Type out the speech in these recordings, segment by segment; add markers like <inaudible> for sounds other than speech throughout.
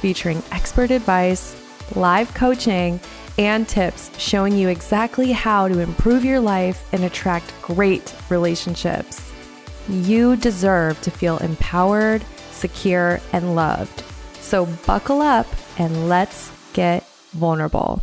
featuring expert advice, live coaching, and tips showing you exactly how to improve your life and attract great relationships. You deserve to feel empowered, secure, and loved. So buckle up and let's get vulnerable.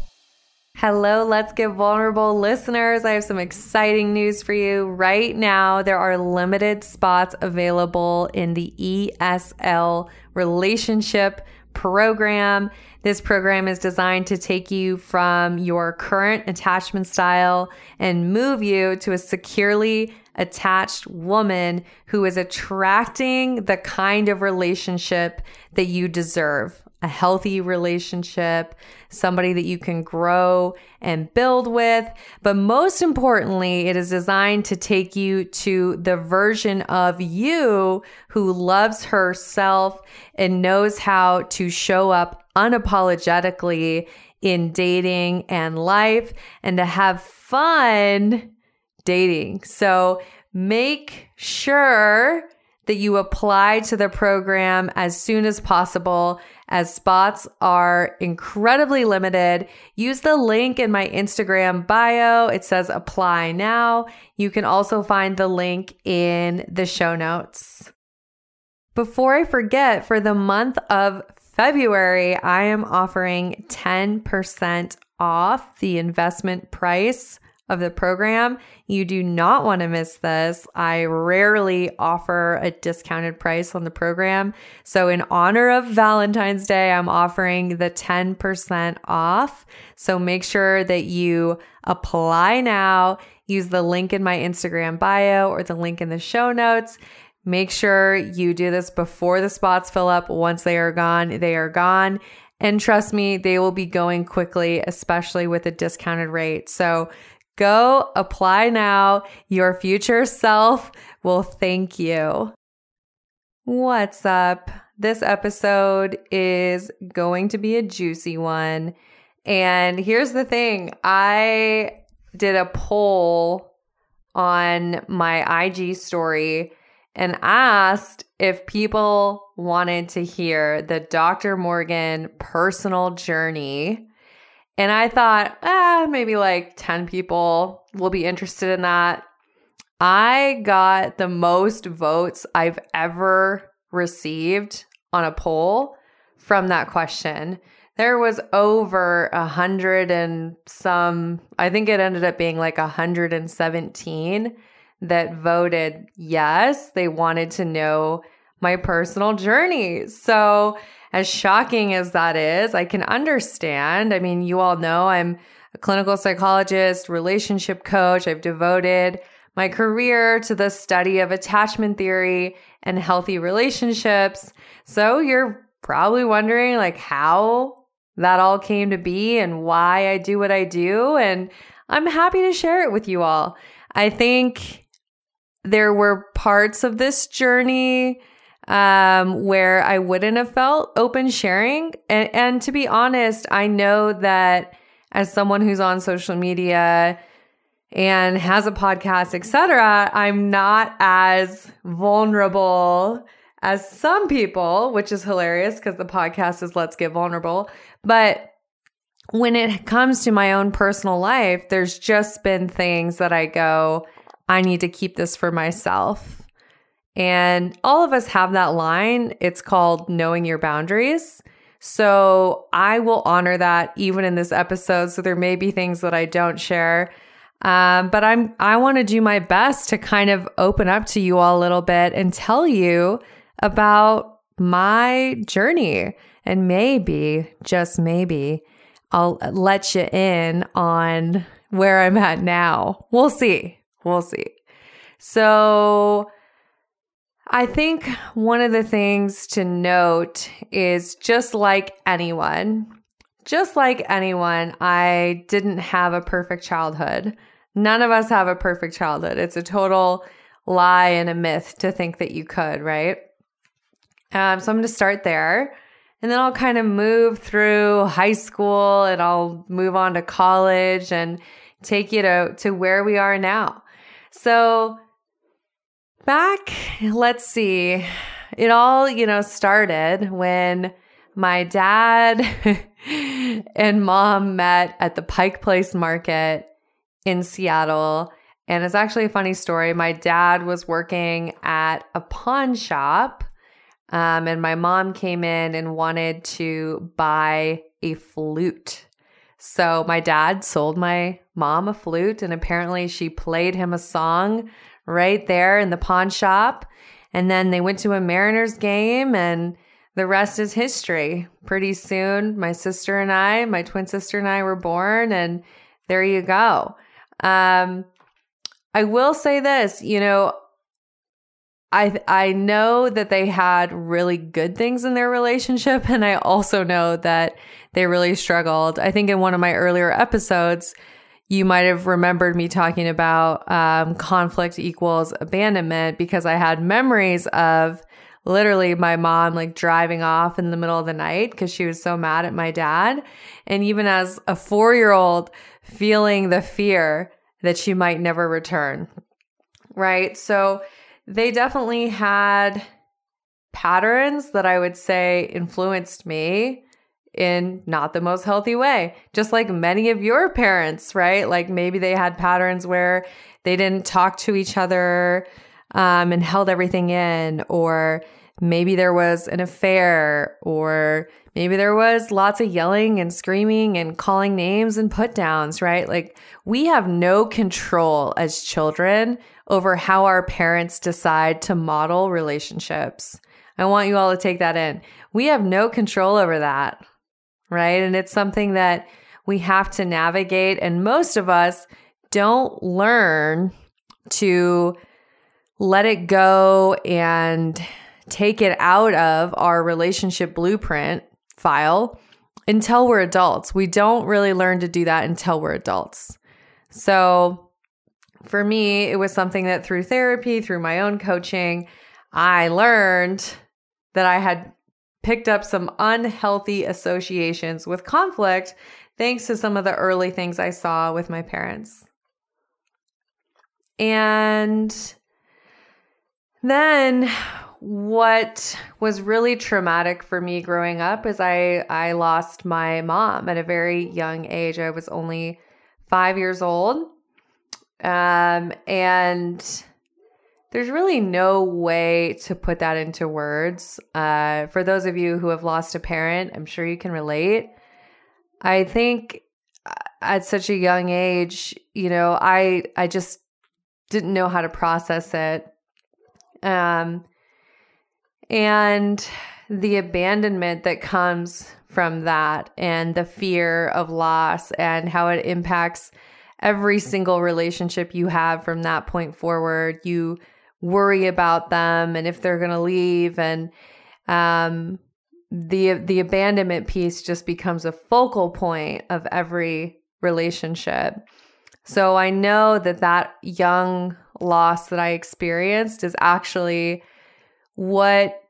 Hello, Let's Get Vulnerable listeners. I have some exciting news for you. Right now, there are limited spots available in the ESL relationship program. This program is designed to take you from your current attachment style and move you to a securely attached woman who is attracting the kind of relationship that you deserve a healthy relationship, somebody that you can grow and build with. But most importantly, it is designed to take you to the version of you who loves herself and knows how to show up unapologetically in dating and life and to have fun dating. So make sure that you apply to the program as soon as possible as spots are incredibly limited. Use the link in my Instagram bio. It says apply now. You can also find the link in the show notes. Before I forget, for the month of February, I am offering 10% off the investment price of the program. You do not want to miss this. I rarely offer a discounted price on the program. So, in honor of Valentine's Day, I'm offering the 10% off. So, make sure that you apply now. Use the link in my Instagram bio or the link in the show notes. Make sure you do this before the spots fill up. Once they are gone, they are gone. And trust me, they will be going quickly, especially with a discounted rate. So Go apply now. Your future self will thank you. What's up? This episode is going to be a juicy one. And here's the thing I did a poll on my IG story and asked if people wanted to hear the Dr. Morgan personal journey and I thought, ah, maybe like 10 people will be interested in that. I got the most votes I've ever received on a poll from that question. There was over a hundred and some, I think it ended up being like a 117 that voted yes. They wanted to know my personal journey. So as shocking as that is, I can understand. I mean, you all know I'm a clinical psychologist, relationship coach. I've devoted my career to the study of attachment theory and healthy relationships. So you're probably wondering like how that all came to be and why I do what I do and I'm happy to share it with you all. I think there were parts of this journey um, where I wouldn't have felt open sharing. And, and to be honest, I know that as someone who's on social media and has a podcast, etc., I'm not as vulnerable as some people, which is hilarious because the podcast is Let's Get Vulnerable. But when it comes to my own personal life, there's just been things that I go, I need to keep this for myself. And all of us have that line. It's called knowing your boundaries. So I will honor that even in this episode. So there may be things that I don't share. Um, but I'm I want to do my best to kind of open up to you all a little bit and tell you about my journey. And maybe, just maybe, I'll let you in on where I'm at now. We'll see. We'll see. So I think one of the things to note is just like anyone, just like anyone, I didn't have a perfect childhood. None of us have a perfect childhood. It's a total lie and a myth to think that you could, right? Um, so I'm going to start there. And then I'll kind of move through high school and I'll move on to college and take you to, to where we are now. So back, let's see, it all, you know, started when my dad <laughs> and mom met at the Pike Place Market in Seattle. And it's actually a funny story. My dad was working at a pawn shop, um, and my mom came in and wanted to buy a flute. So my dad sold my mom a flute, and apparently she played him a song right there in the pawn shop. And then they went to a Mariners game, and the rest is history. Pretty soon, my sister and I, my twin sister and I, were born, and there you go. Um, I will say this, you know, I I know that they had really good things in their relationship <laughs> and I also know that they really struggled. I think in one of my earlier episodes you might have remembered me talking about um, conflict equals abandonment because I had memories of literally my mom like driving off in the middle of the night because she was so mad at my dad. And even as a four year old, feeling the fear that she might never return. Right. So they definitely had patterns that I would say influenced me in not the most healthy way. Just like many of your parents, right? Like maybe they had patterns where they didn't talk to each other um, and held everything in, or maybe there was an affair, or maybe there was lots of yelling and screaming and calling names and put downs, right? Like we have no control as children over how our parents decide to model relationships. I want you all to take that in. We have no control over that, right? And it's something that we have to navigate. And most of us don't learn to let it go and take it out of our relationship blueprint file until we're adults. We don't really learn to do that until we're adults. So for me, it was something that through therapy, through my own coaching, I learned that I had picked up some unhealthy associations with conflict thanks to some of the early things I saw with my parents. And then what was really traumatic for me growing up is I I lost my mom at a very young age. I was only 5 years old. Um and there's really no way to put that into words. Uh, for those of you who have lost a parent, I'm sure you can relate. I think uh, at such a young age, you know, I I just didn't know how to process it. Um, and the abandonment that comes from that and the fear of loss and how it impacts every single relationship you have from that point forward. You worry about them and if they're going to leave and um, the the abandonment piece just becomes a focal point of every relationship. So I know that that young loss that I experienced is actually what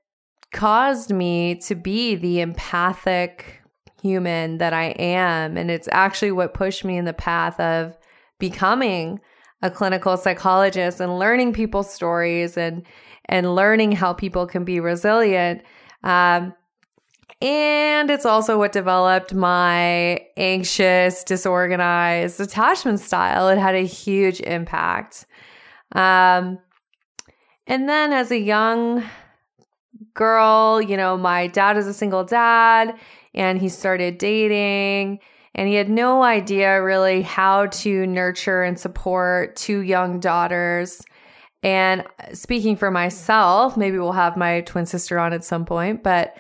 caused me to be the empathic human that I am. And it's actually what pushed me in the path of becoming a clinical psychologist and learning people's stories and and learning how people can be resilient. Um, and it's also what developed my anxious, disorganized attachment style. It had a huge impact. Um, and then as a young girl, you know, my dad is a single dad and he started dating and he had no idea really how to nurture and support two young daughters. And speaking for myself, maybe we'll have my twin sister on at some point, but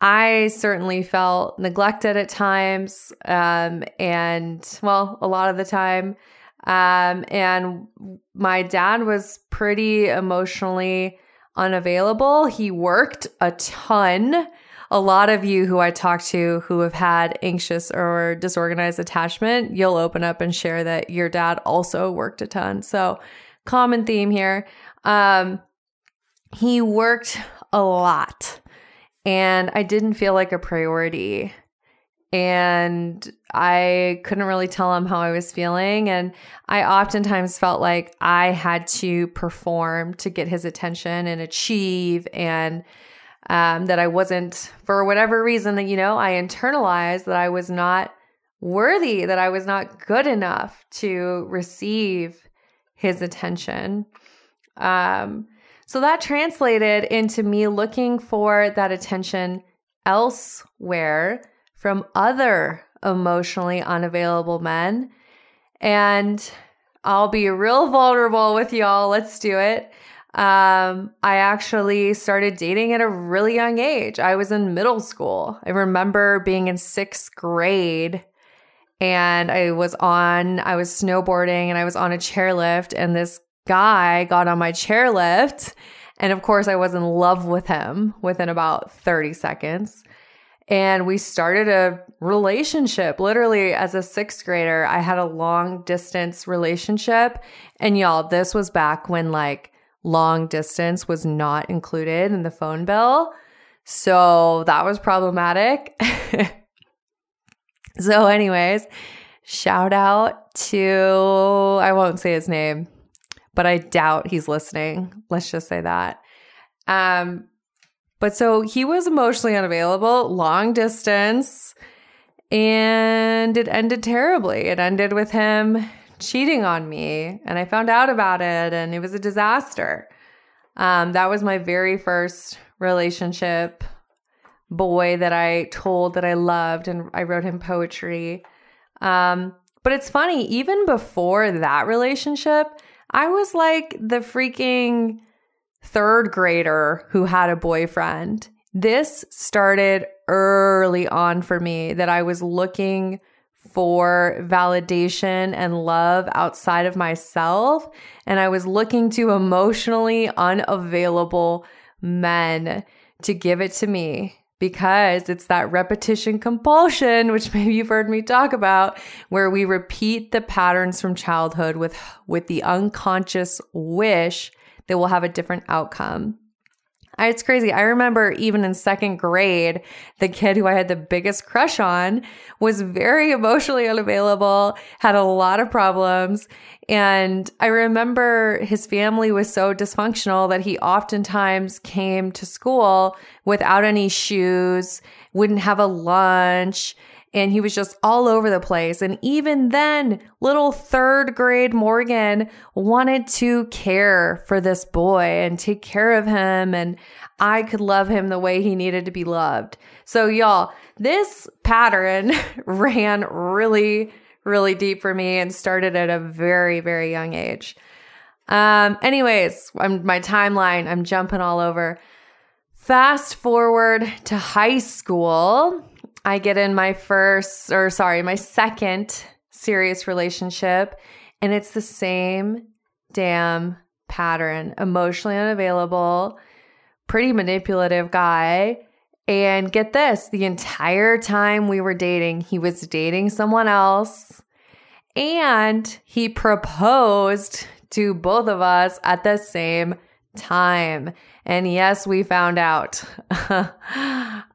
I certainly felt neglected at times. Um, and well, a lot of the time. Um, and my dad was pretty emotionally unavailable. He worked a ton. A lot of you who I talk to who have had anxious or disorganized attachment, you'll open up and share that your dad also worked a ton. So, common theme here. Um, he worked a lot and I didn't feel like a priority. And I couldn't really tell him how I was feeling. And I oftentimes felt like I had to perform to get his attention and achieve, and um, that I wasn't, for whatever reason, that, you know, I internalized that I was not worthy, that I was not good enough to receive his attention. Um, so that translated into me looking for that attention elsewhere from other emotionally unavailable men. And I'll be real vulnerable with y'all. Let's do it. Um, I actually started dating at a really young age. I was in middle school. I remember being in sixth grade and I was on, I was snowboarding and I was on a chairlift, and this guy got on my chairlift. And of course, I was in love with him within about 30 seconds. And we started a relationship. Literally, as a sixth grader, I had a long distance relationship. And y'all, this was back when like long distance was not included in the phone bill. So that was problematic. <laughs> so, anyways, shout out to, I won't say his name but I doubt he's listening. Let's just say that. Um, but so he was emotionally unavailable, long distance, and it ended terribly. It ended with him cheating on me, and I found out about it, and it was a disaster. Um, that was my very first relationship boy that I told that I loved, and I wrote him poetry. Um, but it's funny, even before that relationship, I was like the freaking third grader who had a boyfriend. This started early on for me that I was looking for validation and love outside of myself. And I was looking to emotionally unavailable men to give it to me because it's that repetition compulsion, which <laughs> maybe you've heard me talk about, where we repeat the patterns from childhood with, with the unconscious wish that we'll have a different outcome. It's crazy. I remember even in second grade, the kid who I had the biggest crush on was very emotionally unavailable, had a lot of problems. And I remember his family was so dysfunctional that he oftentimes came to school without any shoes, wouldn't have a lunch and he was just all over the place. And even then, little third grade Morgan wanted to care for this boy and take care of him. And I could love him the way he needed to be loved. So, y'all, this pattern <laughs> ran really, really deep for me and started at a very, very young age. Um, anyways, I'm, my timeline, I'm jumping all over. Fast forward to high school. I get in my first, or sorry, my second serious relationship, and it's the same damn pattern emotionally unavailable, pretty manipulative guy. And get this the entire time we were dating, he was dating someone else. And he proposed to both of us at the same time. And yes, we found out. <laughs> uh,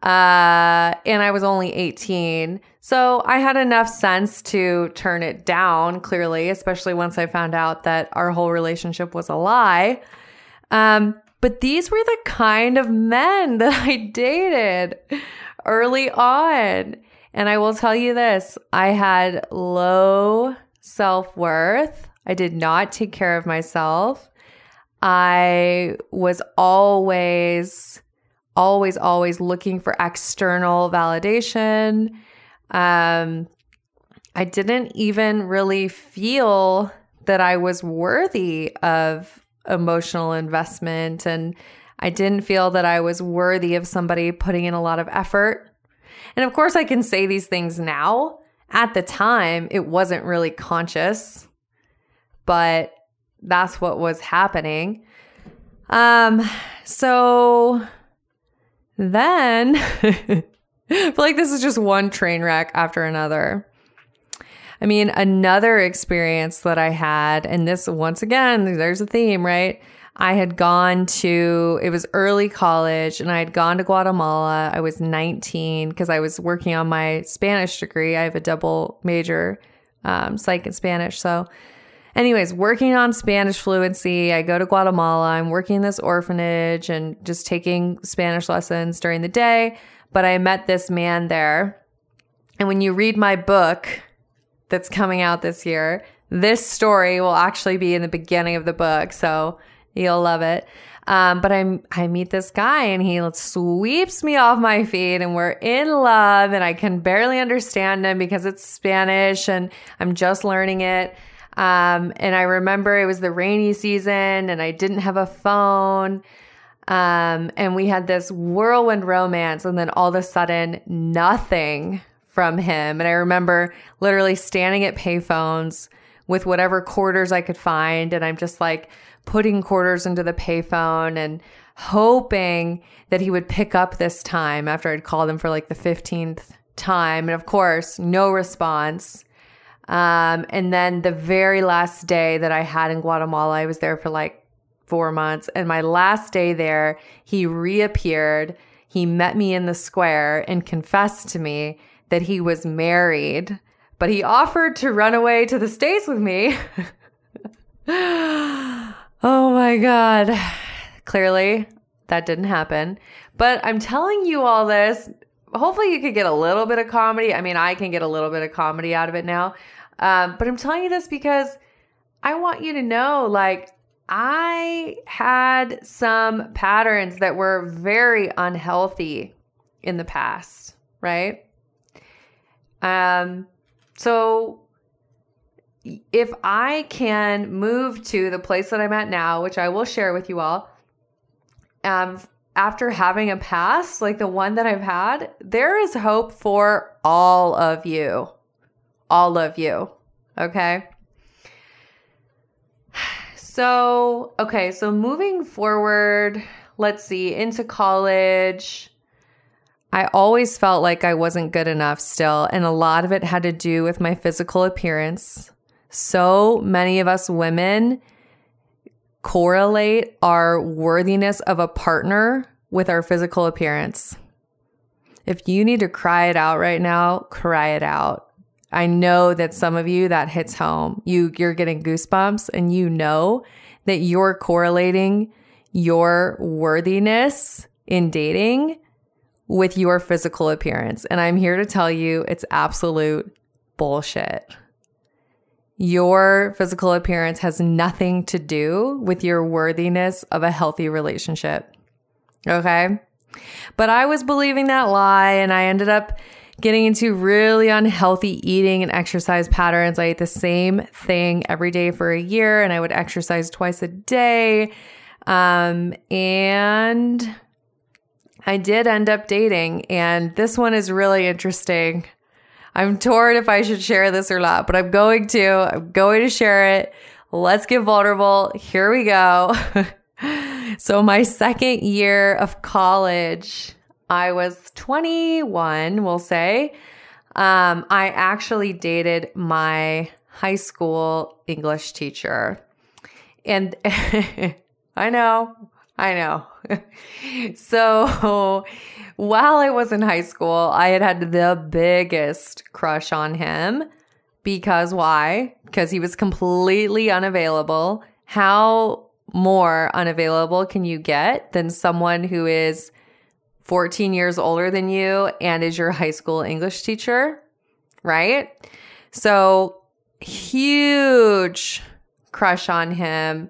and I was only 18. So I had enough sense to turn it down, clearly, especially once I found out that our whole relationship was a lie. Um, but these were the kind of men <laughs> that I dated early on. And I will tell you this I had low self worth. I did not take care of myself. I was always, always, always looking for external validation. Um, I didn't even really feel that I was worthy of emotional investment. And I didn't feel that I was worthy of somebody putting in a lot of effort. And of course, I can say these things now. At the time, it wasn't really conscious, but that's what was happening. Um, so Then, <laughs> like this is just one train wreck after another. I mean, another experience that I had, and this once again, there's a theme, right? I had gone to, it was early college, and I had gone to Guatemala. I was 19 because I was working on my Spanish degree. I have a double major, um, psych and Spanish. So, anyways, working on Spanish fluency, I go to Guatemala. I'm working in this orphanage and just taking Spanish lessons during the day. But I met this man there. And when you read my book that's coming out this year, this story will actually be in the beginning of the book. So, You'll love it. Um, but I I meet this guy and he sweeps me off my feet and we're in love and I can barely understand him because it's Spanish and I'm just learning it. Um, and I remember it was the rainy season and I didn't have a phone. Um, and we had this whirlwind romance and then all of a sudden nothing from him. And I remember literally standing at payphones with whatever quarters I could find. And I'm just like, putting quarters into the payphone and hoping that he would pick up this time after I'd called him for like the 15th time. And of course, no response. Um, and then the very last day that I had in Guatemala, I was there for like four months. And my last day there, he reappeared. He met me in the square and confessed to me that he was married, but he offered to run away to the States with me. <laughs> Oh my God. Clearly, that didn't happen. But I'm telling you all this. Hopefully, you could get a little bit of comedy. I mean, I can get a little bit of comedy out of it now. Um, but I'm telling you this because I want you to know like, I had some patterns that were very unhealthy in the past, right? Um, so if I can move to the place that I'm at now, which I will share with you all, um, after having a past like the one that I've had, there is hope for all of you. All of you. Okay. <sighs> So, okay, so moving forward, let's see, into college. I always felt like I wasn't good enough still, and a lot of it had to do with my physical appearance. So many of us women correlate our worthiness of a partner with our physical appearance. If you need to cry it out right now, cry it out. I know that some of you that hits home. You you're getting goosebumps and you know that you're correlating your worthiness in dating with your physical appearance. And I'm here to tell you it's absolute bullshit. Your physical appearance has nothing to do with your worthiness of a healthy relationship. Okay. But I was believing that lie and I ended up getting into really unhealthy eating and exercise patterns. I ate the same thing every day for a year and I would exercise twice a day. Um, and I did end up dating. And this one is really interesting. I'm torn if I should share this or not, but I'm going to. I'm going to share it. Let's get vulnerable. Here we go. <laughs> so, my second year of college, I was 21, we'll say. Um, I actually dated my high school English teacher. And <laughs> I know, I know. <laughs> so while I was in high school, I had had the biggest crush on him. Because why? Because he was completely unavailable. How more unavailable can you get than someone who is 14 years older than you and is your high school English teacher? Right? So, huge crush on him.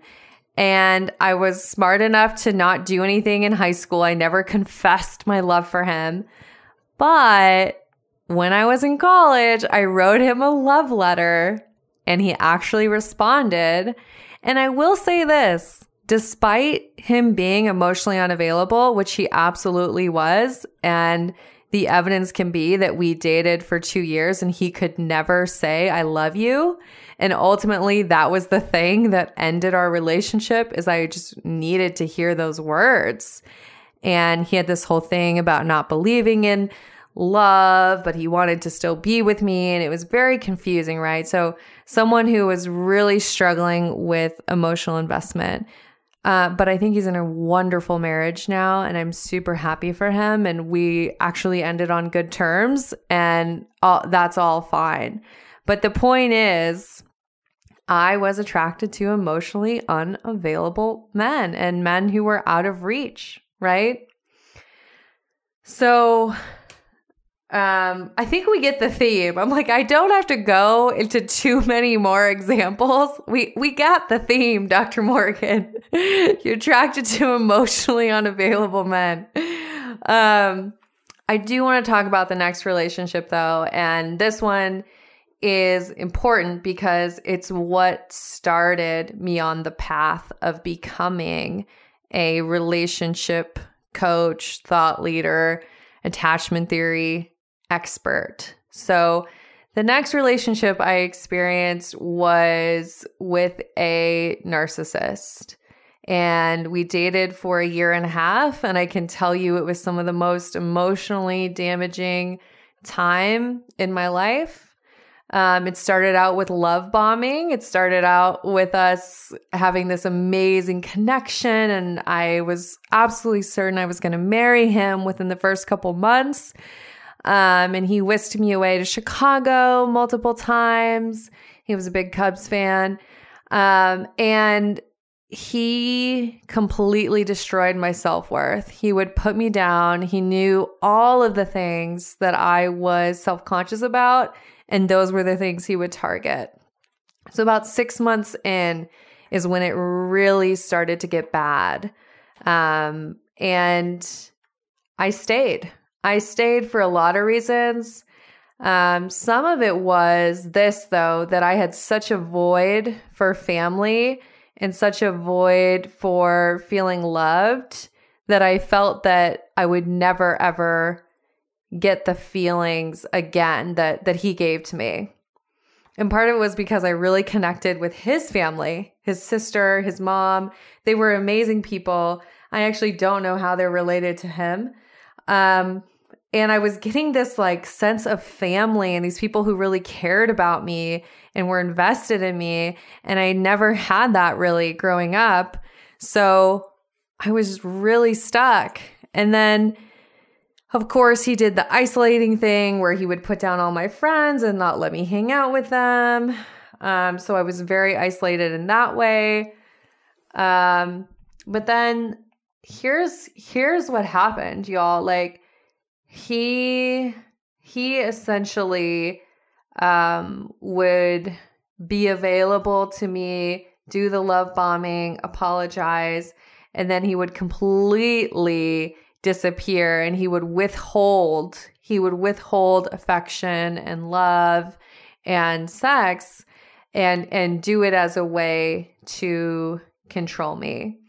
And I was smart enough to not do anything in high school. I never confessed my love for him. But when I was in college, I wrote him a love letter and he actually responded. And I will say this despite him being emotionally unavailable, which he absolutely was, and the evidence can be that we dated for two years and he could never say, I love you. And ultimately, that was the thing that ended our relationship is I just needed to hear those words. And he had this whole thing about not believing in love, but he wanted to still be with me. And it was very confusing, right? So, someone who was really struggling with emotional investment. Uh, but I think he's in a wonderful marriage now, and I'm super happy for him. And we actually ended on good terms, and all, that's all fine. But the point is, I was attracted to emotionally unavailable men and men who were out of reach, right? So um, I think we get the theme. I'm like, I don't have to go into too many more examples. <laughs> We we got the theme, Dr. Morgan. <laughs> You're attracted to emotionally unavailable men. Um, I do want to talk about the next relationship though, and this one is important because it's what started me on the path of becoming a relationship coach, thought leader, attachment theory expert. So, the next relationship I experienced was with a narcissist. And we dated for a year and a half. And I can tell you it was some of the most emotionally damaging time in my life. Um, it started out with love bombing. It started out with us having this amazing connection, and I was absolutely certain I was going to marry him within the first couple months. Um, and he whisked me away to Chicago multiple times. He was a big Cubs fan. Um, and he completely destroyed my self worth. He would put me down. He knew all of the things that I was self conscious about, and those were the things he would target. So, about six months in is when it really started to get bad. Um, and I stayed. I stayed for a lot of reasons. Um, some of it was this, though, that I had such a void for family and such a void for feeling loved that I felt that I would never, ever get the feelings again that that he gave to me. And part of it was because I really connected with his family, his sister, his mom. They were amazing people. I actually don't know how they're related to him. Um, and I was getting this like sense of family and these people who really cared about me and were invested in me. And I never had that really growing up. So I was really stuck. And then, of course, he did the isolating thing where he would put down all my friends and not let me hang out with them. Um, so I was very isolated in that way. Um, but then here's here's what happened, y'all. Like he he essentially um, would be available to me, do the love bombing, apologize, and then he would completely disappear and he would withhold he would withhold affection and love and sex and and do it as a way to control me.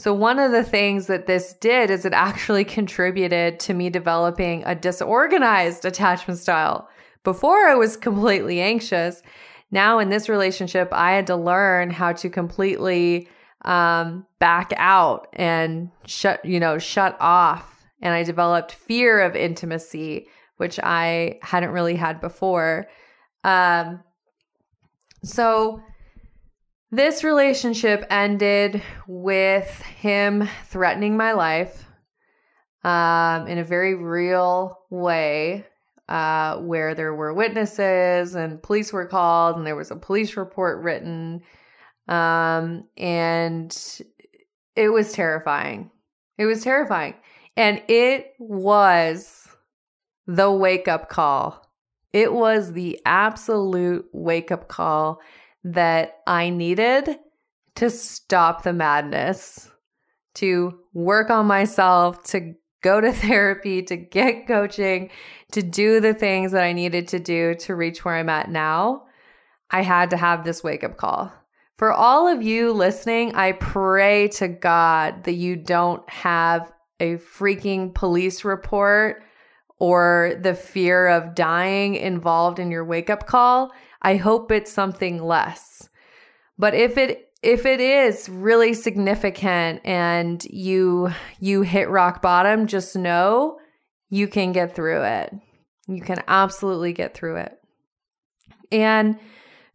So, one of the things that this did is it actually contributed to me developing a disorganized attachment style. Before I was completely anxious. Now, in this relationship, I had to learn how to completely um, back out and shut, you know, shut off. And I developed fear of intimacy, which I hadn't really had before. Um, so, this relationship ended with him threatening my life um, in a very real way, uh, where there were witnesses and police were called, and there was a police report written. Um, and it was terrifying. It was terrifying. And it was the wake up call. It was the absolute wake up call that I needed to stop the madness, to work on myself, to go to <laughs> therapy, to get coaching, to do the things that I needed to do to reach where I'm at now. I had to have this wake up call. For all of you listening, I pray to God that you don't have a freaking police report or the fear of dying involved in your wake up call I hope it's something less. But if it if it is really significant and you you hit rock bottom, just know you can get through it. You can absolutely get through it. And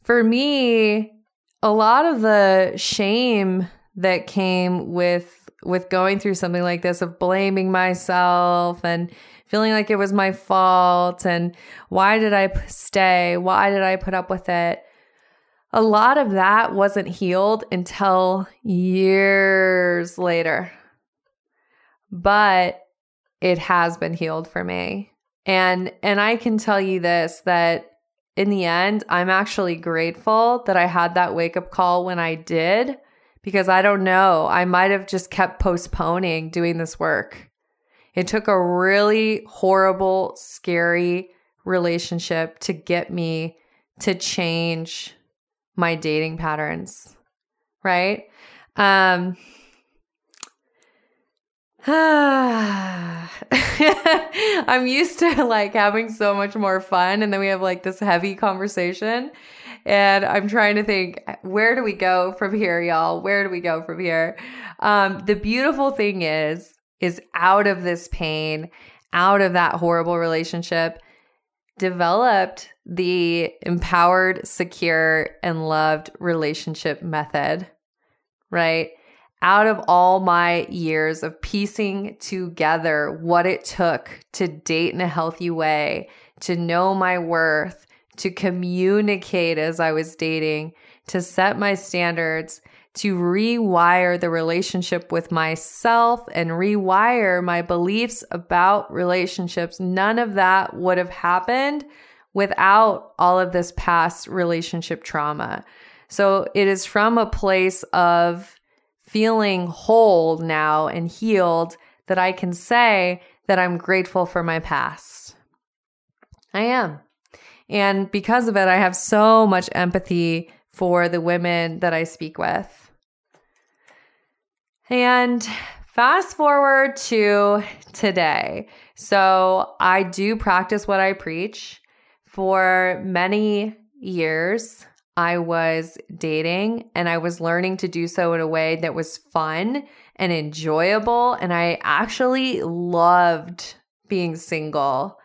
for me, a lot of the shame that came with with going through something like this of blaming myself and feeling like it was my fault and why did I stay? Why did I put up with it? A lot of that wasn't healed until years later. But it has been healed for me. And and I can tell you this that in the end, I'm actually grateful that I had that wake up call when I did because I don't know, I might have just kept postponing doing this work. It took a really horrible, scary relationship to get me to change my dating patterns, right? Um <sighs> I'm used to like having so much more fun and then we have like this heavy conversation and I'm trying to think where do we go from here y'all where do we go from here um the beautiful thing is is out of this pain out of that horrible relationship developed the empowered secure and loved relationship method right? Out of all my years of piecing together what it took to date in a healthy way, to know my worth, to communicate as I was dating, to set my standards, to rewire the relationship with myself and rewire my beliefs about relationships. None of that would have happened without all of this past relationship trauma. So it is from a place of feeling whole now and healed that I can say that I'm grateful for my past. I am. And because of it, I have so much empathy for the women that I speak with. And fast forward to today. So I do practice what I preach. For many years, I was dating and I was learning to do so in a way that was fun and enjoyable. And I actually loved being single.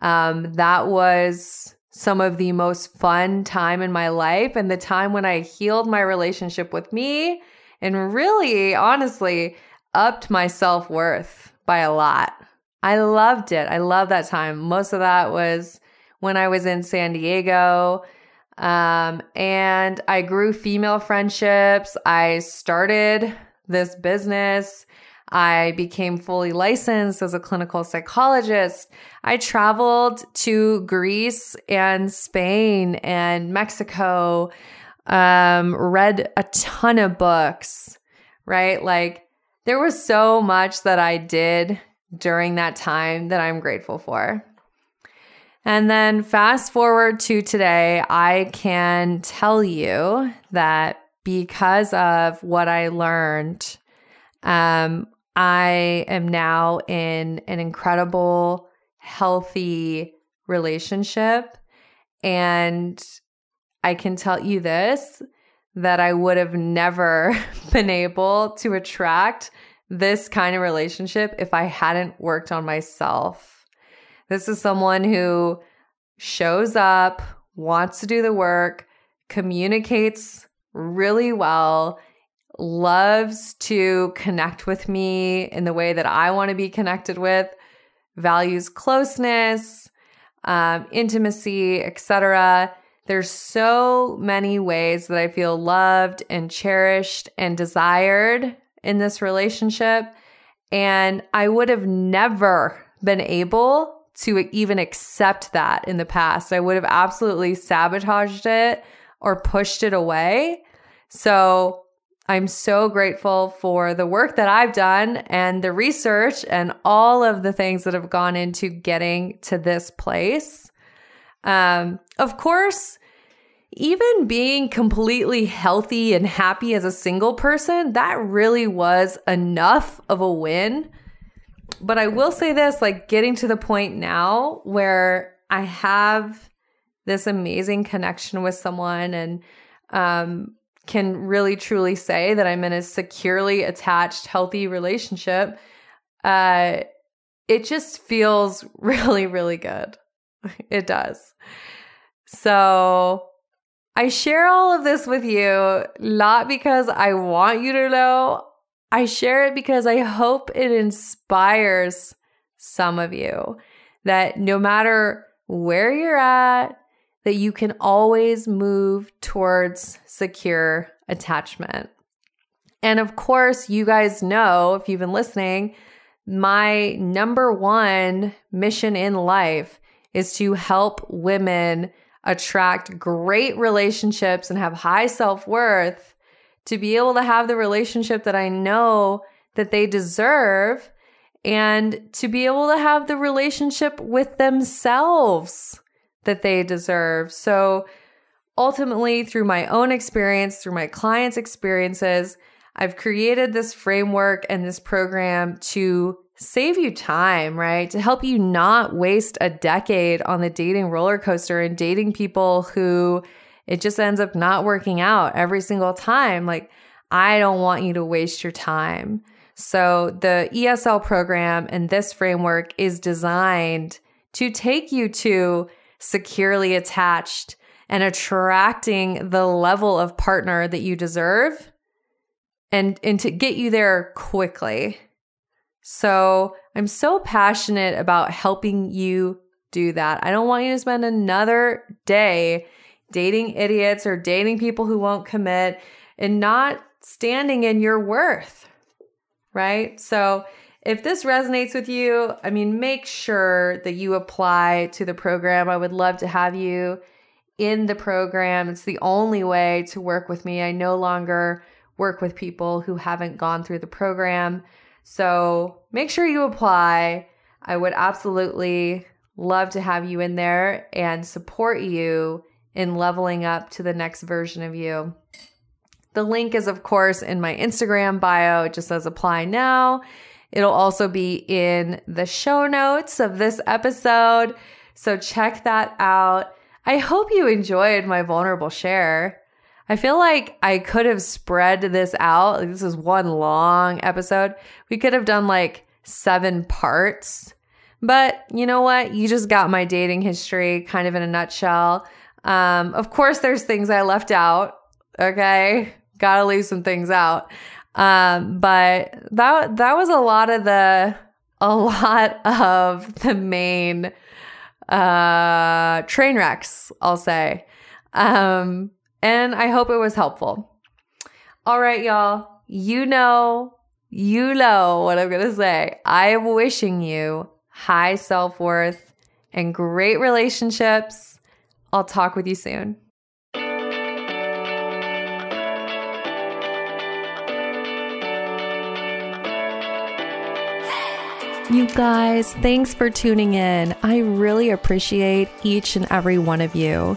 Um, that was some of the most fun time in my life and the time when I healed my relationship with me and really, honestly, upped my self worth by a lot. I loved it. I love that time. Most of that was when I was in San Diego um, and I grew female friendships. I started this business. I became fully licensed as a clinical psychologist. I traveled to Greece and Spain and Mexico, um, read a ton of books, right? Like there was so much that I did during that time that I'm grateful for. And then fast forward to today, I can tell you that because of what I learned, um, I am now in an incredible, healthy relationship. And I can tell you this that I would have never <laughs> been able to attract this kind of relationship if I hadn't worked on myself this is someone who shows up, wants to do the work, communicates really well, loves to connect with me in the way that I want to be connected with, values closeness, um, intimacy, etc. There's so many ways that I feel loved and cherished and desired in this relationship. And I would have never been able to even accept that in the past. I would have absolutely sabotaged it or pushed it away. So I'm so grateful for the work that I've done and the research and all of the things that have gone into getting to this place. Um, of course, even being completely healthy and happy as a single person, that really was enough of a win but I will say this like getting to the point now where I have this amazing connection with someone and um can really truly say that I'm in a securely attached, healthy relationship, uh, it just feels <laughs> really, really good. <laughs> It does. So I share all of this with you, not because I want you to know. I share it because I hope it inspires some of you that no matter where you're at, that you can always move towards secure attachment. And of course, you guys know if you've been listening, my number one mission in life is to help women attract great relationships and have high self worth to be able to have the relationship that I know that they deserve and to be able to have the relationship with themselves that they deserve. So ultimately, through my own experience, through my clients' experiences, I've created this framework and this program to save you time, right? To help you not waste a decade on the dating roller coaster and dating people who it just ends up not working out every single time. Like, I don't want you to waste your time. So, the ESL program and this framework is designed to take you to securely attached and attracting the level of partner that you deserve and, and to get you there quickly. So I'm so passionate about helping you do that. I don't want you to spend another day dating idiots or dating people who won't commit and not standing in your worth, right? So if this resonates with you, I mean, make sure that you apply to the program. I would love to have you in the program. It's the only way to work with me. I no longer work with people who haven't gone through the program. So make sure you apply. I would absolutely love to have you in there and support you in leveling up to the next version of you. The link is, of course, in my Instagram bio. It just says apply now. It'll also be in the show notes of this episode. So check that out. I hope you enjoyed my vulnerable share. I feel like I could have spread this out. Like this is one long episode. We could have done like seven parts. But you know what? You just got my dating history kind of in a nutshell. Um, of course, there's things I left out. Okay. Gotta leave some things out. Um, but that that was a lot of the a lot of the main uh train wrecks, I'll say. Um, and I hope it was helpful. All right, y'all. You know, you know what I'm gonna say. I am wishing you high self-worth and great relationships. I'll talk with you soon. You guys, thanks for tuning in. I really appreciate each and every one of you.